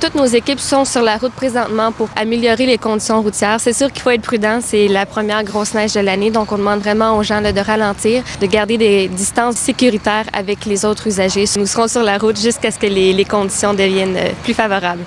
Toutes nos équipes sont sur la route présentement pour améliorer les conditions routières. C'est sûr qu'il faut être prudent. C'est la première grosse neige de l'année, donc on demande vraiment aux gens de ralentir, de garder des distances sécuritaires avec les autres usagers. Nous serons sur la route jusqu'à ce que les, conditions deviennent euh, plus favorables.